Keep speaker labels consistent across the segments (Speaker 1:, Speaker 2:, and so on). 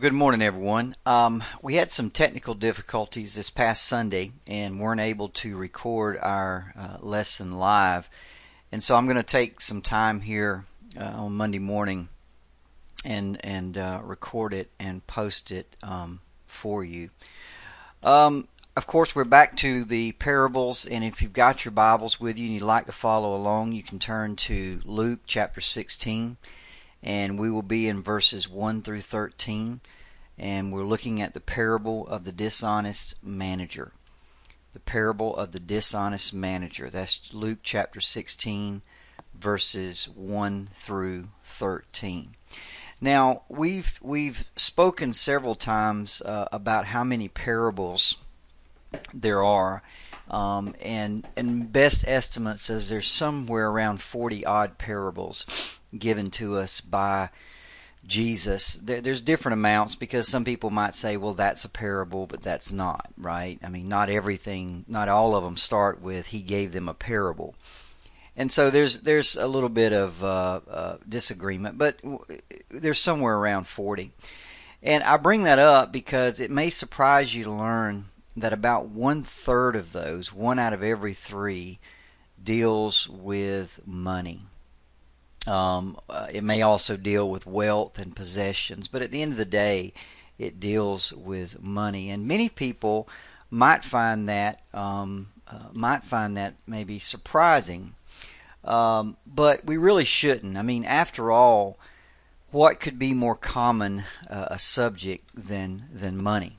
Speaker 1: Well, good morning, everyone. Um, we had some technical difficulties this past Sunday and weren't able to record our uh, lesson live. And so I'm going to take some time here uh, on Monday morning and and uh, record it and post it um, for you. Um, of course, we're back to the parables, and if you've got your Bibles with you and you'd like to follow along, you can turn to Luke chapter 16 and we will be in verses 1 through 13. And we're looking at the parable of the dishonest manager. The parable of the dishonest manager. That's Luke chapter 16, verses 1 through 13. Now we've we've spoken several times uh, about how many parables there are, um, and and best estimate says there's somewhere around 40 odd parables given to us by Jesus. There, there's different amounts because some people might say, well, that's a parable, but that's not, right? I mean, not everything, not all of them start with He gave them a parable. And so there's there's a little bit of uh, uh, disagreement, but there's somewhere around 40. And I bring that up because it may surprise you to learn that about one third of those, one out of every three, deals with money. Um, uh, it may also deal with wealth and possessions, but at the end of the day, it deals with money. And many people might find that um, uh, might find that maybe surprising, um, but we really shouldn't. I mean, after all, what could be more common uh, a subject than than money?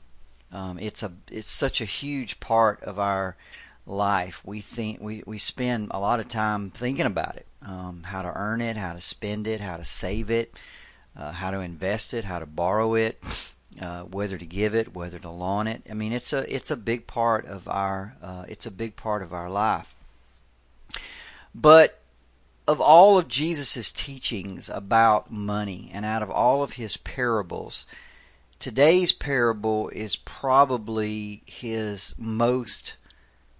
Speaker 1: Um, it's a it's such a huge part of our life. We think we we spend a lot of time thinking about it um, how to earn it, how to spend it, how to save it, uh, how to invest it, how to borrow it, uh, whether to give it, whether to loan it. I mean, it's a it's a big part of our uh, it's a big part of our life. But of all of Jesus' teachings about money and out of all of his parables, today's parable is probably his most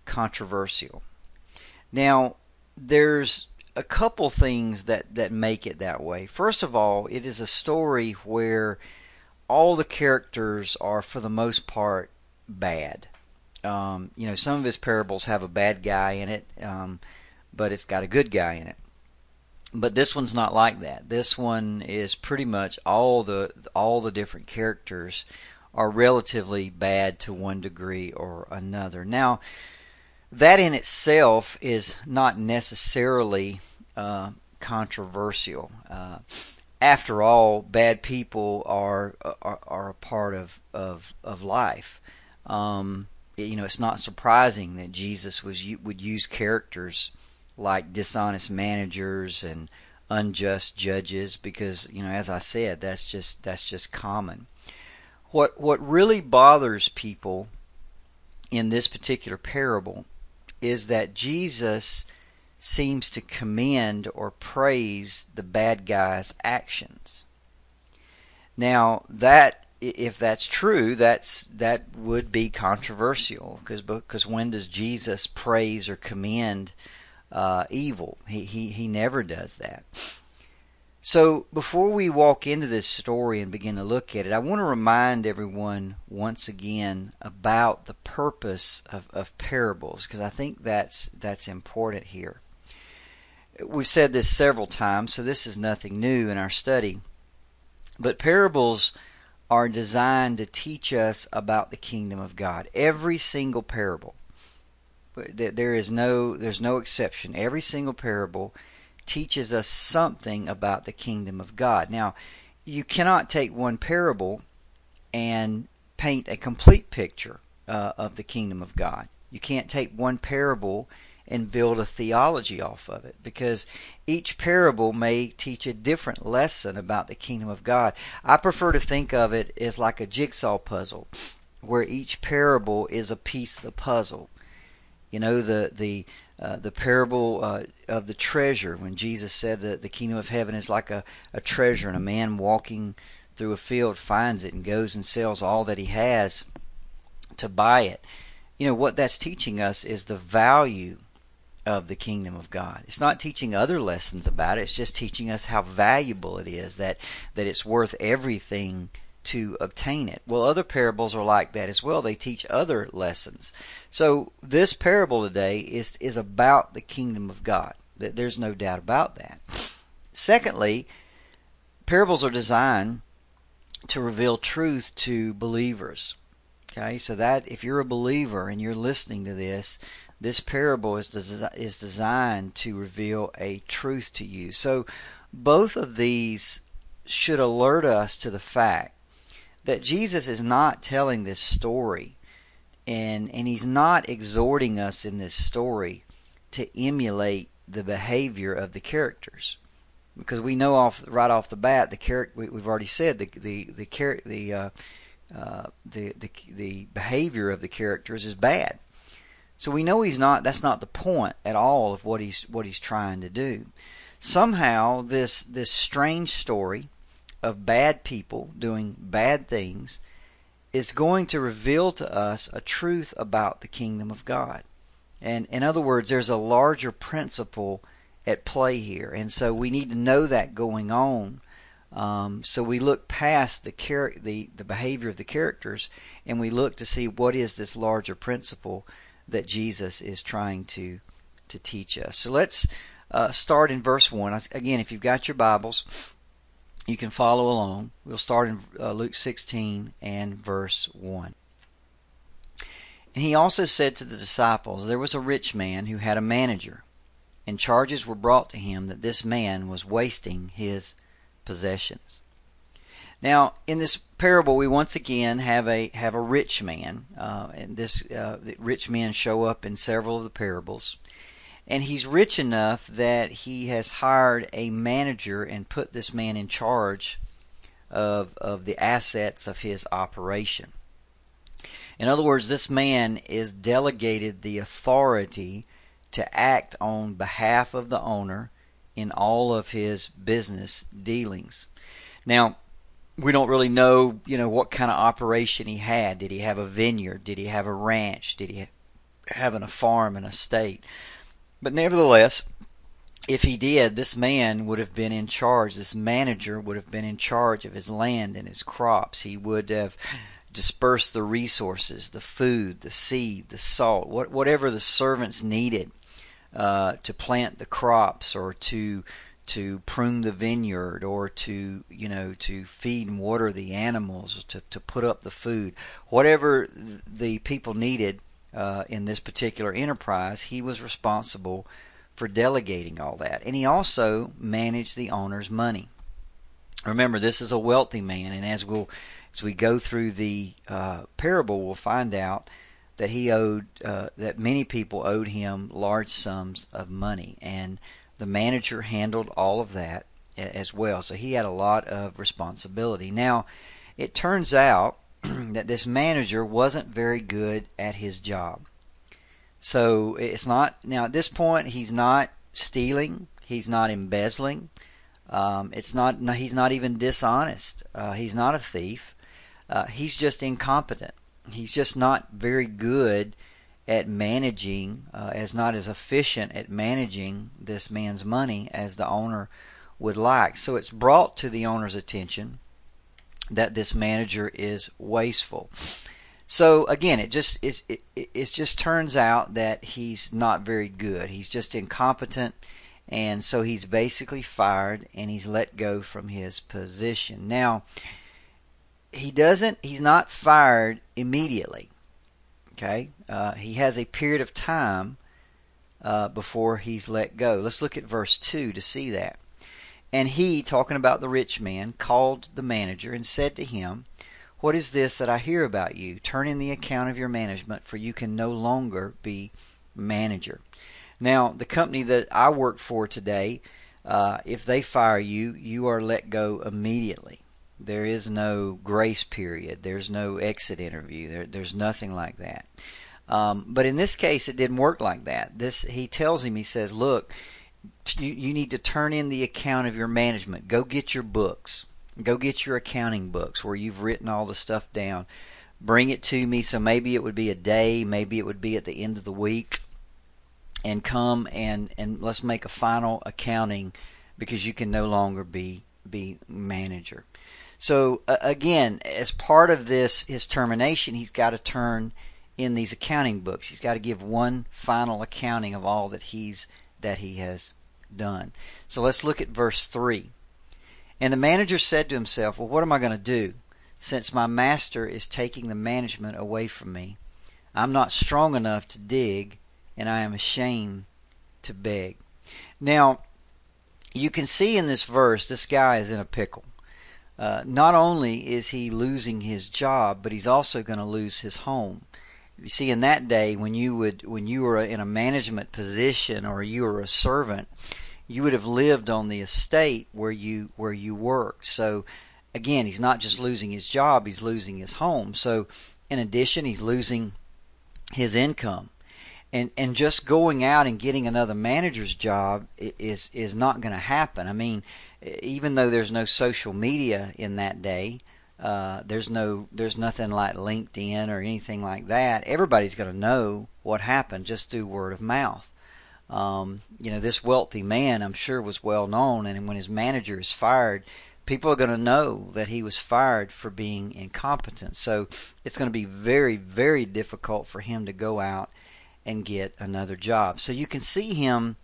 Speaker 1: controversial. Now, there's a couple things that that make it that way. First of all, it is a story where all the characters are, for the most part, bad. Um, you know, some of his parables have a bad guy in it, um, but it's got a good guy in it. But this one's not like that. This one is pretty much all the all the different characters are relatively bad to one degree or another. Now, that in itself is not necessarily uh, controversial. Uh, after all, bad people are are, are a part of of of life. Um, you know, it's not surprising that Jesus was would use characters like dishonest managers and unjust judges because you know, as I said, that's just that's just common. What what really bothers people in this particular parable is that Jesus seems to commend or praise the bad guy's actions. Now, that if that's true, that's that would be controversial because because when does Jesus praise or commend uh, evil? He, he he never does that. So before we walk into this story and begin to look at it, I want to remind everyone once again about the purpose of, of parables because I think that's that's important here. We've said this several times, so this is nothing new in our study. But parables are designed to teach us about the kingdom of God. Every single parable. There is no there's no exception. Every single parable teaches us something about the kingdom of God. Now, you cannot take one parable and paint a complete picture uh, of the kingdom of God. You can't take one parable and build a theology off of it because each parable may teach a different lesson about the kingdom of God. I prefer to think of it as like a jigsaw puzzle where each parable is a piece of the puzzle. You know, the, the, uh, the parable uh, of the treasure when Jesus said that the kingdom of heaven is like a, a treasure and a man walking through a field finds it and goes and sells all that he has to buy it. You know, what that's teaching us is the value of the kingdom of God. It's not teaching other lessons about it. It's just teaching us how valuable it is that that it's worth everything to obtain it. Well, other parables are like that as well. They teach other lessons. So this parable today is is about the kingdom of God. There's no doubt about that. Secondly, parables are designed to reveal truth to believers. Okay, so that if you're a believer and you're listening to this, this parable is is designed to reveal a truth to you. So both of these should alert us to the fact that Jesus is not telling this story and and he's not exhorting us in this story to emulate the behavior of the characters because we know off right off the bat the character we, have already said the the the char- the, uh, uh, the the the behavior of the characters is bad. So we know he's not. That's not the point at all of what he's what he's trying to do. Somehow this this strange story of bad people doing bad things is going to reveal to us a truth about the kingdom of God. And in other words, there's a larger principle at play here. And so we need to know that going on. Um, so we look past the, char- the the behavior of the characters, and we look to see what is this larger principle that Jesus is trying to to teach us. So let's uh, start in verse one. Again, if you've got your Bibles, you can follow along. We'll start in uh, Luke 16 and verse 1. And he also said to the disciples, There was a rich man who had a manager, and charges were brought to him that this man was wasting his possessions. Now, in this parable, we once again have a have a rich man, uh, and this uh, rich men show up in several of the parables and he's rich enough that he has hired a manager and put this man in charge of of the assets of his operation. In other words, this man is delegated the authority to act on behalf of the owner in all of his business dealings. Now, we don't really know, you know, what kind of operation he had. Did he have a vineyard? Did he have a ranch? Did he have a farm and a state? But nevertheless, if he did, this man would have been in charge, this manager would have been in charge of his land and his crops. He would have dispersed the resources, the food, the seed, the salt, what, whatever the servants needed uh, to plant the crops or to to prune the vineyard or to you know to feed and water the animals to, to put up the food whatever the people needed uh, in this particular enterprise, he was responsible for delegating all that. And he also managed the owner's money. Remember, this is a wealthy man, and as we'll as we go through the uh, parable, we'll find out that he owed uh, that many people owed him large sums of money, and the manager handled all of that as well. So he had a lot of responsibility. Now, it turns out that this manager wasn't very good at his job. So it's not now at this point he's not stealing, he's not embezzling, um, it's not he's not even dishonest, uh, he's not a thief, uh, he's just incompetent. He's just not very good at managing, uh, as not as efficient at managing this man's money as the owner would like. So it's brought to the owner's attention that this manager is wasteful. So again, it just it, it, it just turns out that he's not very good. He's just incompetent, and so he's basically fired and he's let go from his position. Now, he doesn't. He's not fired immediately. Okay, uh, he has a period of time uh, before he's let go. Let's look at verse two to see that. And he, talking about the rich man, called the manager and said to him, What is this that I hear about you? Turn in the account of your management, for you can no longer be manager. Now, the company that I work for today, uh, if they fire you, you are let go immediately. There is no grace period. There's no exit interview. There, there's nothing like that. Um, but in this case, it didn't work like that. This he tells him. He says, "Look, you, need to turn in the account of your management. Go get your books. Go get your accounting books where you've written all the stuff down. Bring it to me. So maybe it would be a day, maybe it would be at the end of the week. And come and, and let's make a final accounting because you can no longer be be manager. So uh, again, as part of this his termination, he's got to turn in these accounting books. He's got to give one final accounting of all that he's that he has done. So let's look at verse 3. And the manager said to himself, Well, what am I going to do? Since my master is taking the management away from me, I'm not strong enough to dig, and I am ashamed to beg. Now, you can see in this verse, this guy is in a pickle. Uh, not only is he losing his job, but he's also going to lose his home. You see, in that day, when you would, when you were in a management position or you were a servant, you would have lived on the estate where you where you worked. So, again, he's not just losing his job; he's losing his home. So, in addition, he's losing his income and and just going out and getting another manager's job is is not going to happen. I mean, even though there's no social media in that day, uh, there's no there's nothing like LinkedIn or anything like that. Everybody's going to know what happened just through word of mouth. Um, you know, this wealthy man, I'm sure, was well known, and when his manager is fired, people are going to know that he was fired for being incompetent. So it's going to be very, very difficult for him to go out and get another job. So you can see him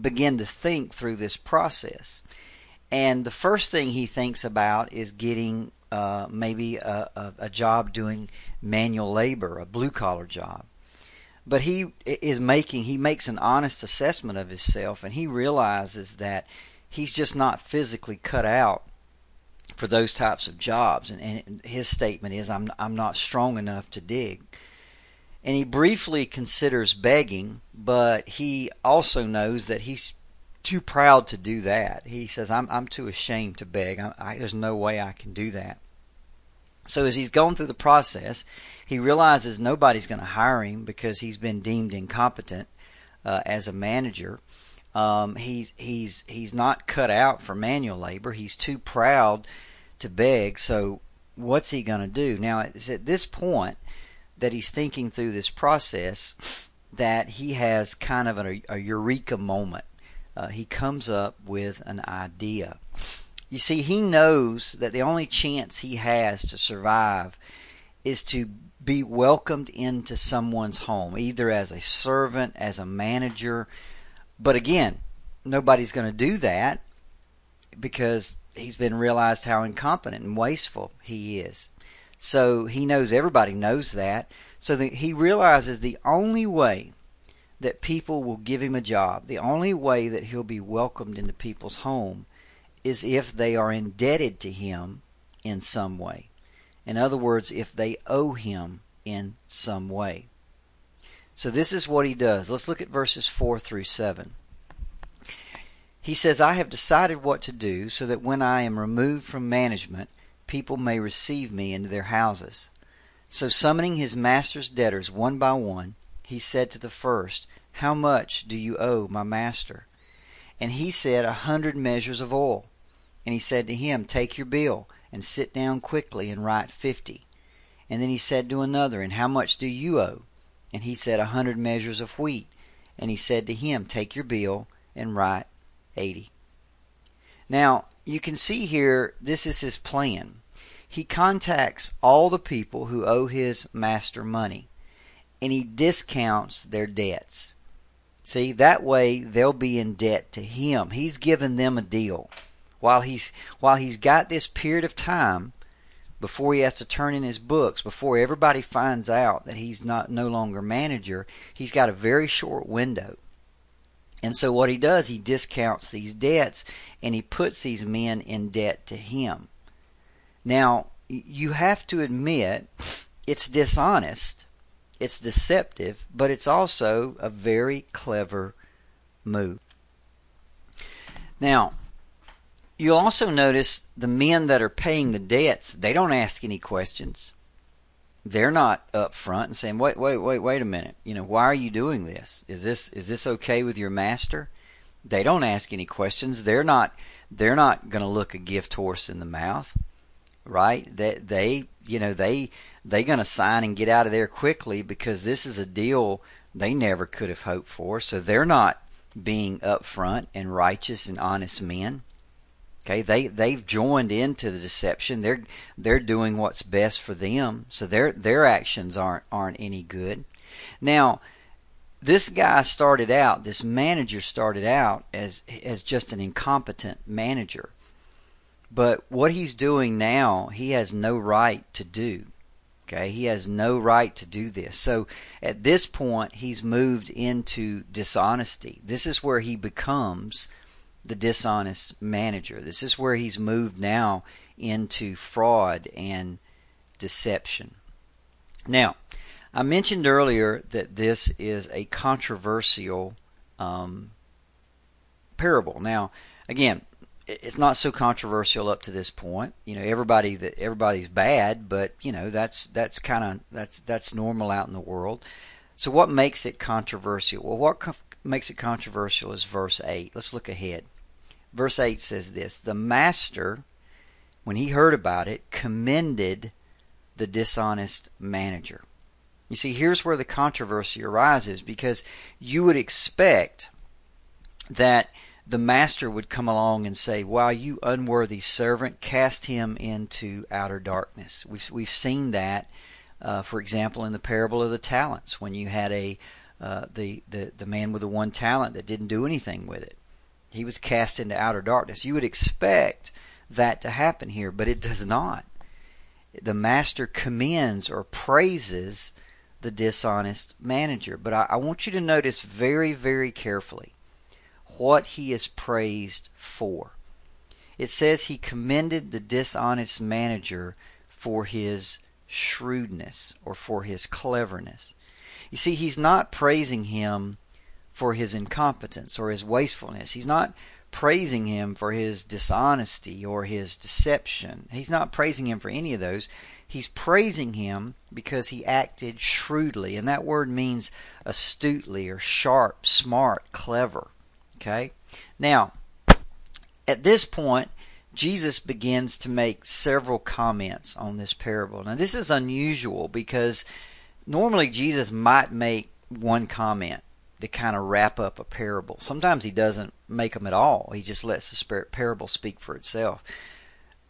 Speaker 1: begin to think through this process. And the first thing he thinks about is getting uh, maybe a, a, a job doing manual labor, a blue collar job. But he is making, he makes an honest assessment of himself and he realizes that he's just not physically cut out for those types of jobs. And, and his statement is, I'm, I'm not strong enough to dig and he briefly considers begging, but he also knows that he's too proud to do that. He says, "I'm I'm too ashamed to beg. I, I, there's no way I can do that." So as he's going through the process, he realizes nobody's going to hire him because he's been deemed incompetent uh, as a manager. Um, he's he's he's not cut out for manual labor. He's too proud to beg. So what's he going to do now? It's at this point that he's thinking through this process that he has kind of a, a eureka moment. Uh, he comes up with an idea. You see, he knows that the only chance he has to survive is to be welcomed into someone's home, either as a servant, as a manager. But again, nobody's going to do that because he's been realized how incompetent and wasteful he is. So he knows everybody knows that. So he realizes the only way that people will give him a job, the only way that he'll be welcomed into people's home is if they are indebted to him in some way. In other words, if they owe him in some way. So this is what he does. Let's look at verses 4 through 7. He says, I have decided what to do so that when I am removed from management, people may receive me into their houses. So summoning his master's debtors one by one, he said to the first, How much do you owe my master? And he said, A hundred measures of oil. And he said to him, Take your bill, and sit down quickly and write fifty. And then he said to another, And how much do you owe? And he said, A hundred measures of wheat. And he said to him, Take your bill and write eighty. Now, you can see here, this is his plan. He contacts all the people who owe his master money and he discounts their debts. See, that way they'll be in debt to him. He's given them a deal. While he's while he's got this period of time before he has to turn in his books, before everybody finds out that he's not no longer manager, he's got a very short window. And so what he does, he discounts these debts and he puts these men in debt to him. Now, you have to admit it's dishonest, it's deceptive, but it's also a very clever move. Now, you'll also notice the men that are paying the debts, they don't ask any questions. They're not up front and saying, "Wait, wait, wait, wait a minute. You know, why are you doing this? Is this is this okay with your master?" They don't ask any questions. They're not they're not going to look a gift horse in the mouth, right? That they, you know, they they going to sign and get out of there quickly because this is a deal they never could have hoped for. So they're not being upfront and righteous and honest men. Okay, they they've joined into the deception. They're they're doing what's best for them, so their their actions aren't aren't any good. Now, this guy started out, this manager started out as as just an incompetent manager. But what he's doing now, he has no right to do. Okay, he has no right to do this. So at this point, he's moved into dishonesty. This is where he becomes the dishonest manager. This is where he's moved now into fraud and deception. Now, I mentioned earlier that this is a controversial um, parable. Now, again, it's not so controversial up to this point. You know, everybody that everybody's bad, but you know that's that's kind of that's that's normal out in the world. So what makes it controversial? Well, what co- makes it controversial is verse 8. Let's look ahead. Verse 8 says this, "The master when he heard about it commended the dishonest manager." You see, here's where the controversy arises because you would expect that the master would come along and say, "Wow, you unworthy servant, cast him into outer darkness." We've we've seen that, uh, for example, in the parable of the talents, when you had a uh, the the the man with the one talent that didn't do anything with it, he was cast into outer darkness. You would expect that to happen here, but it does not. The master commends or praises the dishonest manager, but I, I want you to notice very very carefully what he is praised for. It says he commended the dishonest manager for his shrewdness or for his cleverness. You see, he's not praising him for his incompetence or his wastefulness. He's not praising him for his dishonesty or his deception. He's not praising him for any of those. He's praising him because he acted shrewdly. And that word means astutely or sharp, smart, clever. Okay? Now, at this point, Jesus begins to make several comments on this parable. Now, this is unusual because normally Jesus might make one comment to kind of wrap up a parable. Sometimes he doesn't make them at all, he just lets the parable speak for itself.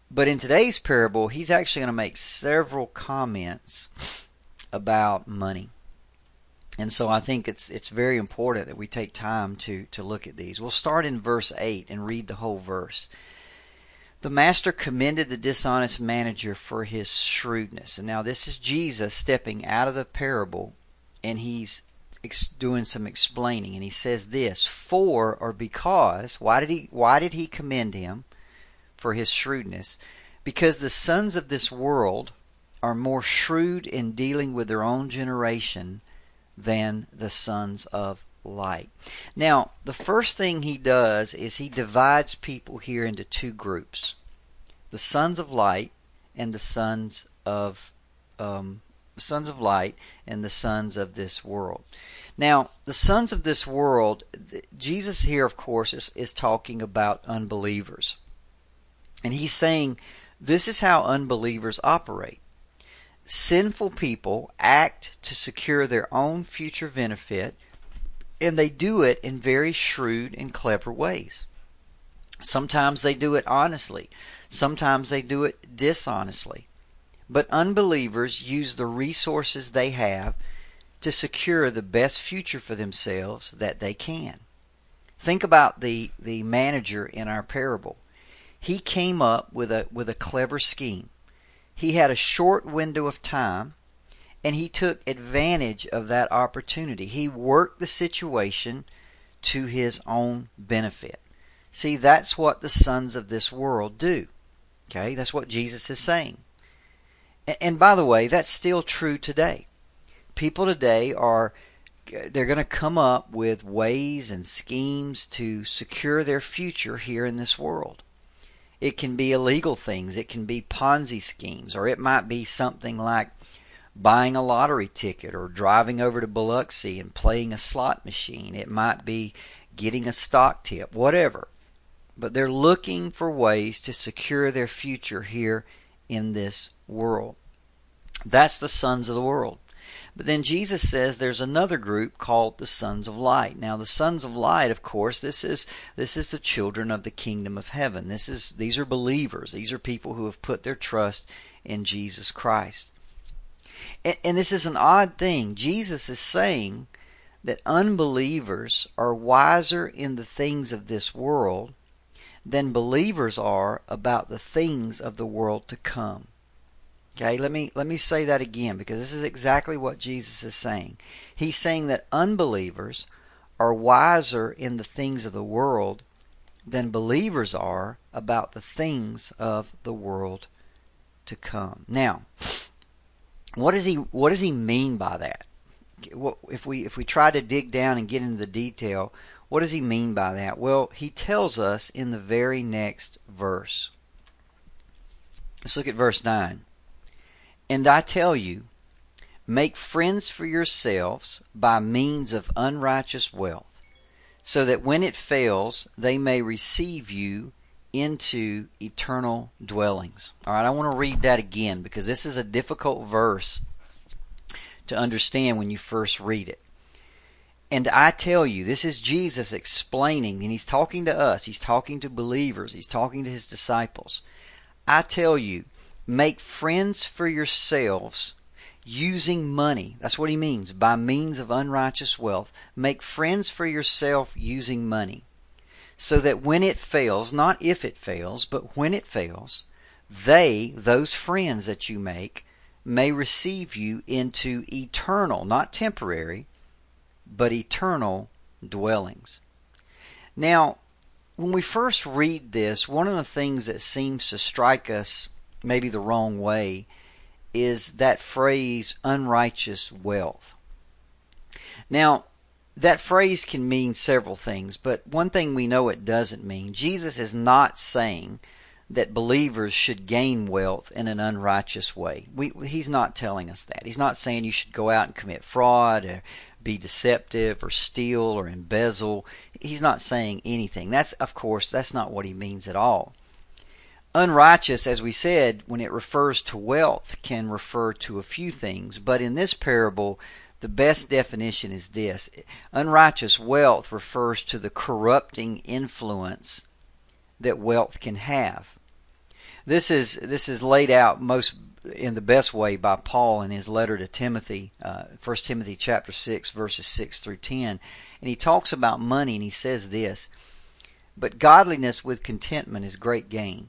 Speaker 1: But in today's parable, he's actually going to make several comments about money. And so I think it's it's very important that we take time to to look at these. We'll start in verse 8 and read the whole verse. The master commended the dishonest manager for his shrewdness. And now this is Jesus stepping out of the parable and he's doing some explaining and he says this, for or because, why did he why did he commend him for his shrewdness? Because the sons of this world are more shrewd in dealing with their own generation than the sons of light. Now, the first thing he does is he divides people here into two groups the sons of light and the sons of um, sons of light and the sons of this world. Now, the sons of this world, Jesus here, of course, is, is talking about unbelievers. And he's saying this is how unbelievers operate sinful people act to secure their own future benefit, and they do it in very shrewd and clever ways. Sometimes they do it honestly, sometimes they do it dishonestly. But unbelievers use the resources they have to secure the best future for themselves that they can. Think about the, the manager in our parable. He came up with a with a clever scheme. He had a short window of time and he took advantage of that opportunity. He worked the situation to his own benefit. See, that's what the sons of this world do. Okay, that's what Jesus is saying. And by the way, that's still true today. People today are they're going to come up with ways and schemes to secure their future here in this world. It can be illegal things. It can be Ponzi schemes, or it might be something like buying a lottery ticket or driving over to Biloxi and playing a slot machine. It might be getting a stock tip, whatever. But they're looking for ways to secure their future here in this world. That's the sons of the world. But then Jesus says there's another group called the sons of light. Now the sons of light, of course, this is this is the children of the kingdom of heaven. This is these are believers. These are people who have put their trust in Jesus Christ. And, and this is an odd thing. Jesus is saying that unbelievers are wiser in the things of this world than believers are about the things of the world to come. Okay, let me let me say that again because this is exactly what Jesus is saying. He's saying that unbelievers are wiser in the things of the world than believers are about the things of the world to come. Now, what does he what does he mean by that? If we if we try to dig down and get into the detail, what does he mean by that? Well, he tells us in the very next verse. Let's look at verse 9. And I tell you, make friends for yourselves by means of unrighteous wealth, so that when it fails, they may receive you into eternal dwellings. All right, I want to read that again because this is a difficult verse to understand when you first read it. And I tell you, this is Jesus explaining, and he's talking to us, he's talking to believers, he's talking to his disciples. I tell you, make friends for yourselves using money. That's what he means, by means of unrighteous wealth. Make friends for yourself using money. So that when it fails, not if it fails, but when it fails, they, those friends that you make, may receive you into eternal, not temporary, but eternal dwellings. Now, when we first read this, one of the things that seems to strike us maybe the wrong way is that phrase unrighteous wealth. Now, that phrase can mean several things, but one thing we know it doesn't mean. Jesus is not saying that believers should gain wealth in an unrighteous way. We, he's not telling us that. He's not saying you should go out and commit fraud or be deceptive or steal or embezzle. He's not saying anything. That's, of course, that's not what he means at all. Unrighteous, as we said, when it refers to wealth, can refer to a few things, but in this parable, the best definition is this unrighteous wealth refers to the corrupting influence that wealth can have. This is this is laid out most in the best way by Paul in his letter to Timothy, uh, 1 Timothy chapter 6 verses 6 through 10. And he talks about money and he says this, but godliness with contentment is great gain.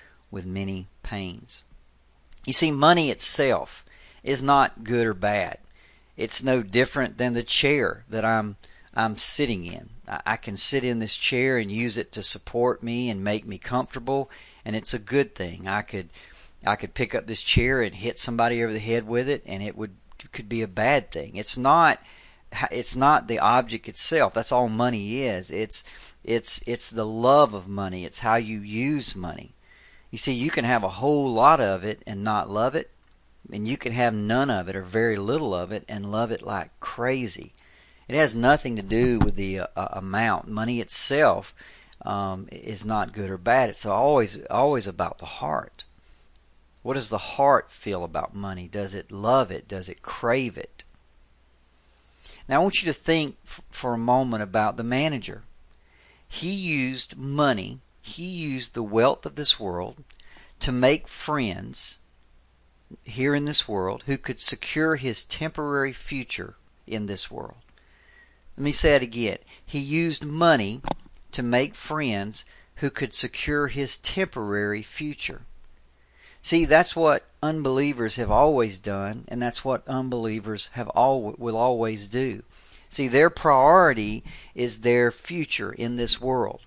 Speaker 1: with many pains. You see, money itself is not good or bad. It's no different than the chair that I'm I'm sitting in. I can sit in this chair and use it to support me and make me comfortable, and it's a good thing. I could I could pick up this chair and hit somebody over the head with it, and it would could be a bad thing. It's not it's not the object itself. That's all money is. It's it's it's the love of money. It's how you use money. You see, you can have a whole lot of it and not love it, and you can have none of it or very little of it and love it like crazy. It has nothing to do with the uh, uh, amount. Money itself um, is not good or bad. It's always always about the heart. What does the heart feel about money? Does it love it? Does it crave it? Now I want you to think f- for a moment about the manager. He used money, he used the wealth of this world to make friends here in this world who could secure his temporary future in this world. Let me say it again. He used money to make friends who could secure his temporary future. See, that's what unbelievers have always done, and that's what unbelievers have all will always do. See, their priority is their future in this world.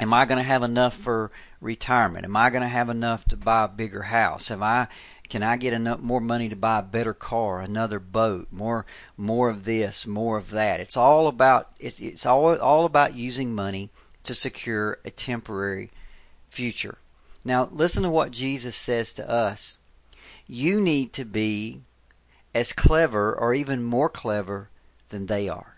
Speaker 1: Am I going to have enough for retirement? Am I going to have enough to buy a bigger house? Am I Can I get enough more money to buy a better car, another boat, more more of this, more of that? It's all about it's it's all all about using money to secure a temporary future. Now, listen to what Jesus says to us. You need to be as clever or even more clever than they are.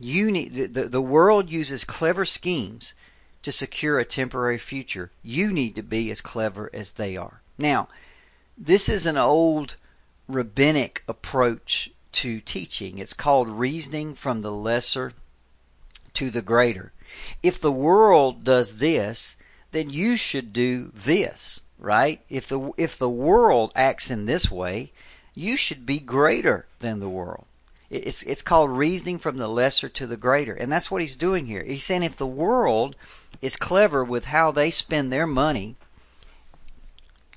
Speaker 1: You need the, the, the world uses clever schemes to secure a temporary future. You need to be as clever as they are. Now, this is an old rabbinic approach to teaching. It's called reasoning from the lesser to the greater. If the world does this, then you should do this, right? If the if the world acts in this way, you should be greater than the world. It's it's called reasoning from the lesser to the greater, and that's what he's doing here. He's saying if the world is clever with how they spend their money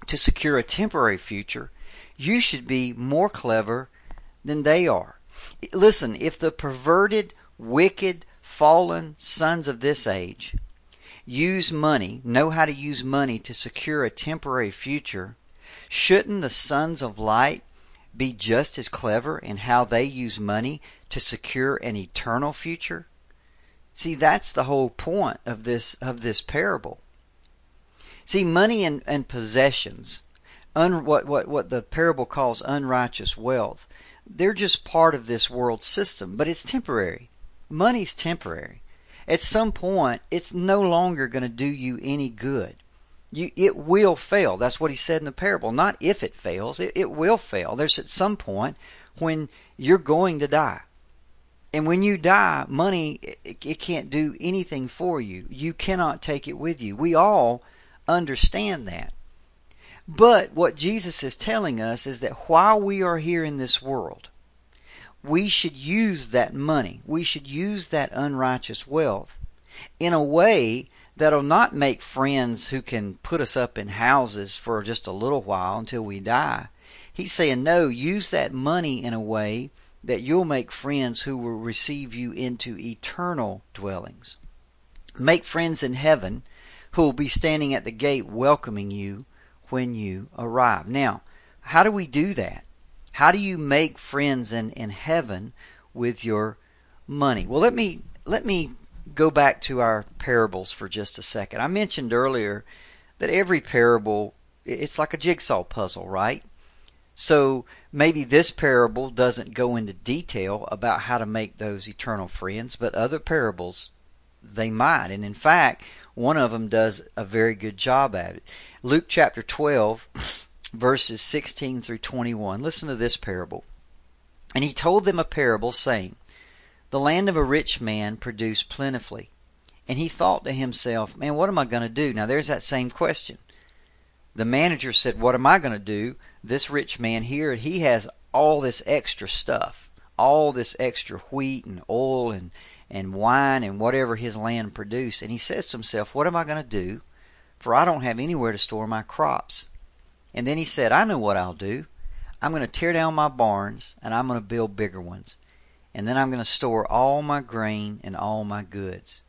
Speaker 1: to secure a temporary future, you should be more clever than they are. Listen, if the perverted, wicked, fallen sons of this age use money, know how to use money to secure a temporary future, shouldn't the sons of light be just as clever in how they use money to secure an eternal future? See, that's the whole point of this of this parable. See, money and, and possessions, un, what, what, what the parable calls unrighteous wealth, they're just part of this world system, but it's temporary. Money's temporary. At some point, it's no longer going to do you any good. You, it will fail. That's what he said in the parable. Not if it fails, it, it will fail. There's at some point when you're going to die. And when you die, money, it, it can't do anything for you. You cannot take it with you. We all understand that. But what Jesus is telling us is that while we are here in this world, we should use that money, we should use that unrighteous wealth in a way that'll not make friends who can put us up in houses for just a little while until we die. He's saying, no, use that money in a way that you'll make friends who will receive you into eternal dwellings. Make friends in heaven who will be standing at the gate welcoming you when you arrive. Now, how do we do that? How do you make friends in, in heaven with your money? Well, let me let me go back to our parables for just a second. I mentioned earlier that every parable it's like a jigsaw puzzle, right? So maybe this parable doesn't go into detail about how to make those eternal friends, but other parables they might. And in fact, one of them does a very good job at it. Luke chapter 12 verses 16 through 21. Listen to this parable. And he told them a parable saying, the land of a rich man produced plentifully. And he thought to himself, man, what am I going to do? Now there's that same question. The manager said, what am I going to do? This rich man here, he has all this extra stuff, all this extra wheat and oil and, and wine and whatever his land produced. And he says to himself, what am I going to do? For I don't have anywhere to store my crops. And then he said, I know what I'll do. I'm going to tear down my barns and I'm going to build bigger ones and then I'm going to store all my grain and all my goods.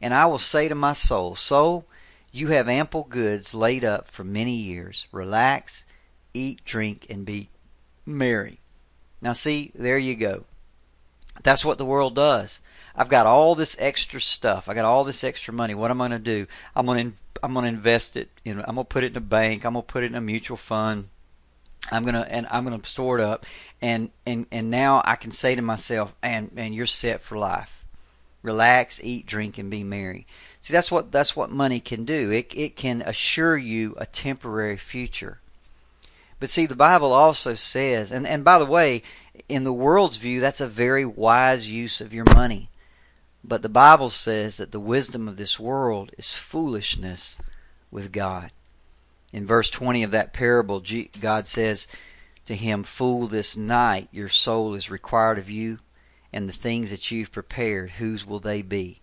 Speaker 1: And I will say to my soul, Soul, you have ample goods laid up for many years. Relax, eat, drink, and be merry. Now, see, there you go. That's what the world does. I've got all this extra stuff. I got all this extra money. What am I going to do? I'm going to I'm going to invest it. In, I'm going to put it in a bank. I'm going to put it in a mutual fund. I'm gonna and I'm gonna store it up, and and and now I can say to myself, and and you're set for life. Relax, eat, drink, and be merry. See, that's what that's what money can do. It it can assure you a temporary future. But see, the Bible also says, and and by the way, in the world's view, that's a very wise use of your money. But the Bible says that the wisdom of this world is foolishness with God. In verse 20 of that parable, God says to him, Fool, this night your soul is required of you, and the things that you've prepared, whose will they be?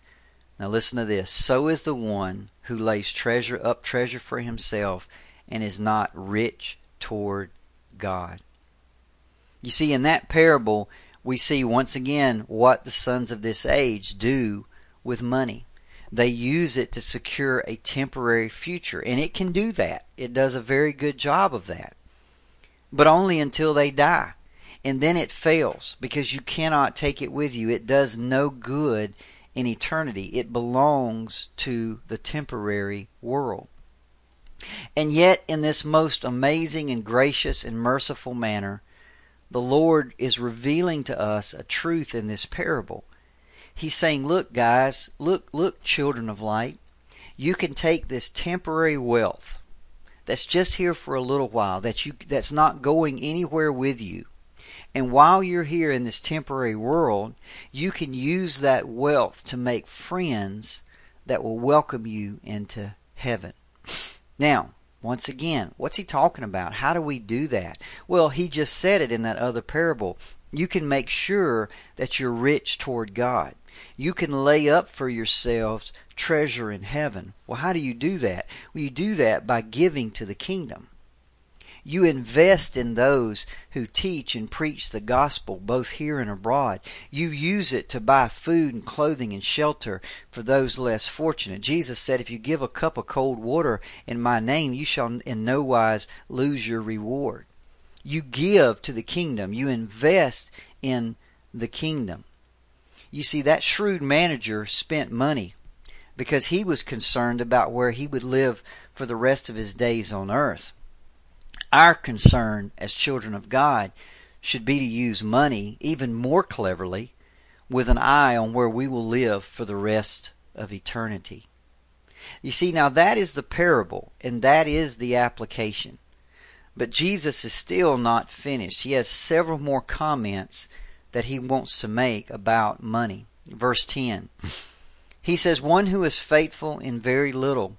Speaker 1: Now listen to this. So is the one who lays treasure up treasure for himself and is not rich toward God. You see, in that parable, we see once again what the sons of this age do with money. They use it to secure a temporary future, and it can do that. It does a very good job of that. but only until they die. And then it fails because you cannot take it with you. It does no good in eternity. It belongs to the temporary world. And yet, in this most amazing and gracious and merciful manner, the Lord is revealing to us a truth in this parable. He's saying, Look, guys, look, look, children of light, you can take this temporary wealth that's just here for a little while, that you that's not going anywhere with you. And while you're here in this temporary world, you can use that wealth to make friends that will welcome you into heaven. Now, once again, what's he talking about? How do we do that? Well, he just said it in that other parable. You can make sure that you're rich toward God. You can lay up for yourselves treasure in heaven. Well, how do you do that? Well, you do that by giving to the kingdom. You invest in those who teach and preach the gospel both here and abroad. You use it to buy food and clothing and shelter for those less fortunate. Jesus said, If you give a cup of cold water in my name, you shall in no wise lose your reward. You give to the kingdom. You invest in the kingdom. You see, that shrewd manager spent money because he was concerned about where he would live for the rest of his days on earth. Our concern as children of God should be to use money even more cleverly with an eye on where we will live for the rest of eternity. You see, now that is the parable, and that is the application. But Jesus is still not finished. He has several more comments that he wants to make about money. Verse 10. He says, One who is faithful in very little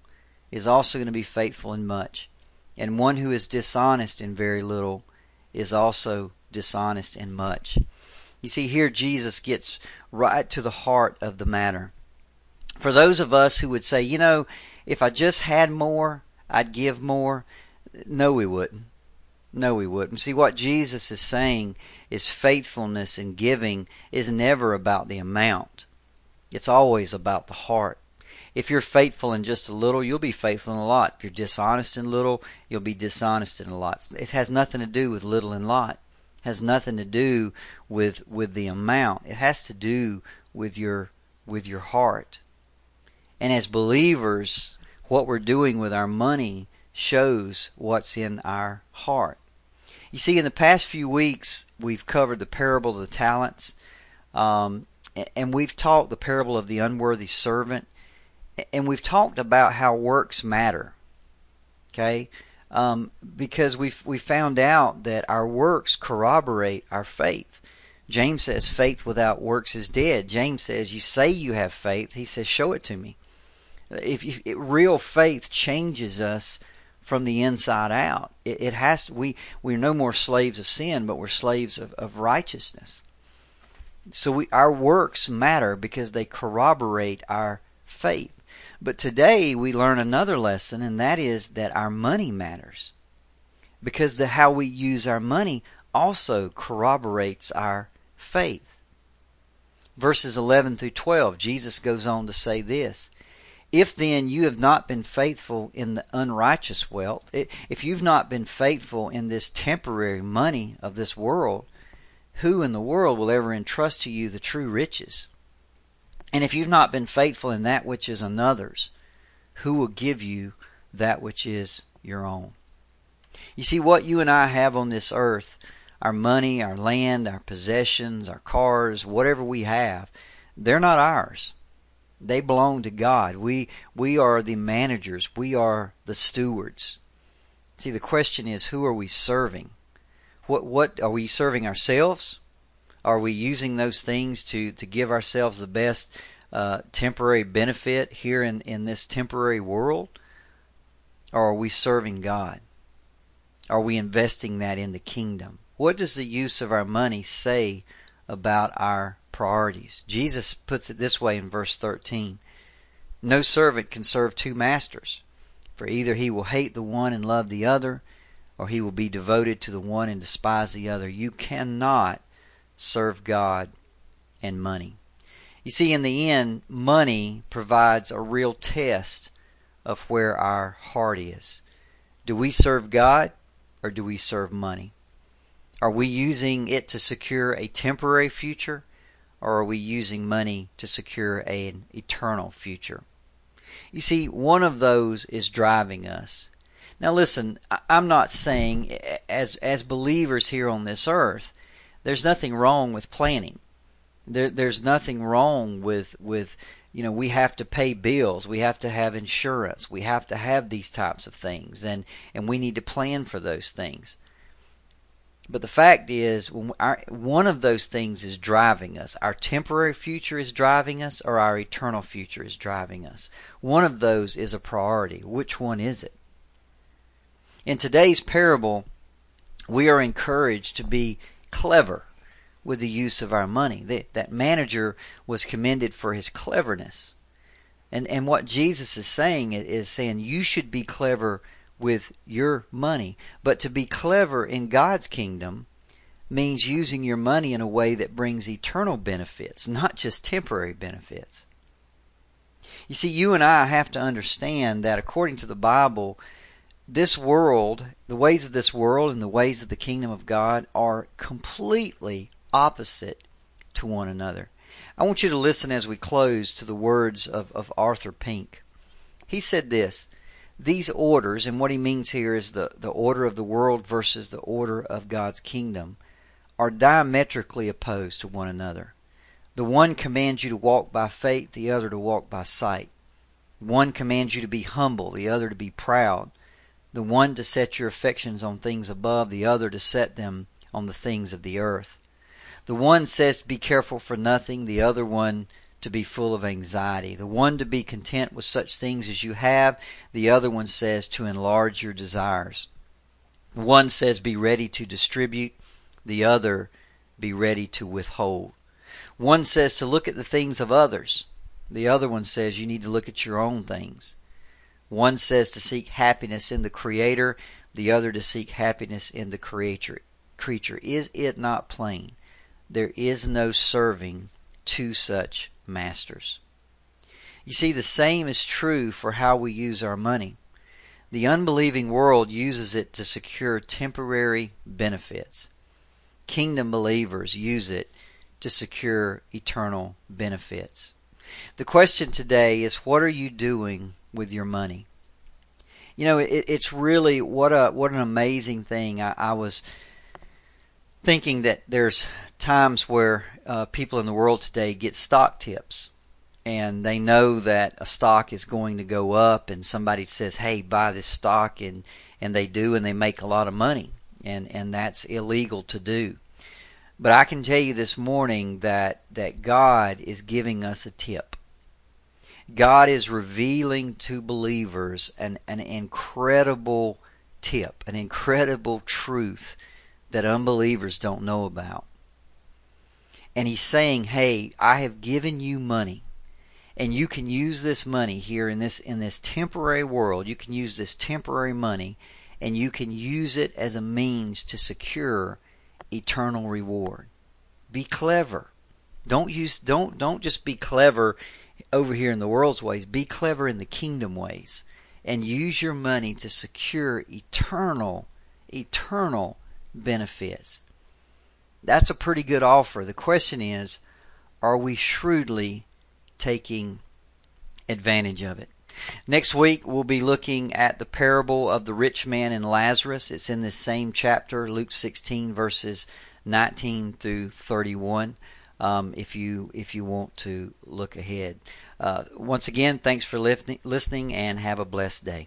Speaker 1: is also going to be faithful in much. And one who is dishonest in very little is also dishonest in much. You see, here Jesus gets right to the heart of the matter. For those of us who would say, you know, if I just had more, I'd give more, no, we wouldn't. No, we wouldn't. See, what Jesus is saying is faithfulness in giving is never about the amount. It's always about the heart. If you're faithful in just a little, you'll be faithful in a lot. If you're dishonest in little, you'll be dishonest in a lot. It has nothing to do with little and lot. It has nothing to do with with the amount. It has to do with your with your heart. And as believers, what we're doing with our money shows what's in our heart. You see, in the past few weeks, we've covered the parable of the talents, um, and we've taught the parable of the unworthy servant and we've talked about how works matter. Okay, um, because we've we found out that our works corroborate our faith. James says faith without works is dead. James says you say you have faith. He says show it to me. If, if, if real faith changes us from the inside out, it, it, has to. We we're no more slaves of sin, but we're slaves of, of righteousness. So we our works matter because they corroborate our faith. But today we learn another lesson, and that is that our money matters. Because the how we use our money also corroborates our faith. Verses 11 through 12, Jesus goes on to say this If then you have not been faithful in the unrighteous wealth, if you've not been faithful in this temporary money of this world, who in the world will ever entrust to you the true riches? And if you've not been faithful in that which is another's, who will give you that which is your own? You see, what you and I have on this earth, our money, our land, our possessions, our cars, whatever we have, they're not ours. They belong to God. We we are the managers. We are the stewards. See, the question is, who are we serving? What what are we serving ourselves? Are we using those things to, to give ourselves the best uh, temporary benefit here in, in this temporary world? Or are we serving God? Are we investing that in the kingdom? What does the use of our money say about our priorities? Jesus puts it this way in verse 13 No servant can serve two masters, for either he will hate the one and love the other, or he will be devoted to the one and despise the other. You cannot serve God and money. You see, in the end, money provides a real test of where our heart is. Do we serve God or do we serve money? Are we using it to secure a temporary future, or are we using money to secure an eternal future? You see, one of those is driving us. Now, listen, I'm not saying, as as believers here on this earth, there's nothing wrong with planning. There, there's nothing wrong with with you know we have to pay bills, we have to have insurance, we have to have these types of things, and and we need to plan for those things. But the fact is, our, one of those things is driving us. Our temporary future is driving us, or our eternal future is driving us. One of those is a priority. Which one is it? In today's parable, we are encouraged to be clever with the use of our money. That manager was commended for his cleverness. And, and what Jesus is saying is saying you should be clever with your money. But to be clever in God's kingdom means using your money in a way that brings eternal benefits, not just temporary benefits. You see, you and I have to understand that according to the Bible, this world, the ways of this world and the ways of the kingdom of God are completely opposite to one another. I want you to listen as we close to the words of, of Arthur Pink. He said this these orders, and what he means here is the, the order of the world versus the order of God's kingdom, are diametrically opposed to one another. The one commands you to walk by faith, the other to walk by sight. One commands you to be humble, the other to be proud. The one to set your affections on things above, the other to set them on the things of the earth. The one says, Be careful for nothing, the other one to be full of anxiety. The one to be content with such things as you have, the other one says to enlarge your desires. One says be ready to distribute, the other be ready to withhold. One says to look at the things of others, the other one says you need to look at your own things. One says to seek happiness in the Creator, the other to seek happiness in the creature. creature. Is it not plain? There is no serving two such masters. You see, the same is true for how we use our money. The unbelieving world uses it to secure temporary benefits. Kingdom believers use it to secure eternal benefits. The question today is what are you doing with your money? You know, it, it's really what a what an amazing thing. I, I was thinking that there's times where uh, people in the world today get stock tips and they know that a stock is going to go up and somebody says hey buy this stock and and they do and they make a lot of money and and that's illegal to do. But I can tell you this morning that that God is giving us a tip. God is revealing to believers an an incredible tip an incredible truth that unbelievers don't know about and he's saying, "Hey, I have given you money." And you can use this money here in this in this temporary world. You can use this temporary money and you can use it as a means to secure eternal reward. Be clever. Don't use don't don't just be clever over here in the world's ways. Be clever in the kingdom ways and use your money to secure eternal eternal benefits. That's a pretty good offer. The question is, are we shrewdly taking advantage of it? Next week, we'll be looking at the parable of the rich man and Lazarus. It's in this same chapter, Luke 16, verses 19 through 31. Um, if you if you want to look ahead. Uh, once again, thanks for listening and have a blessed day.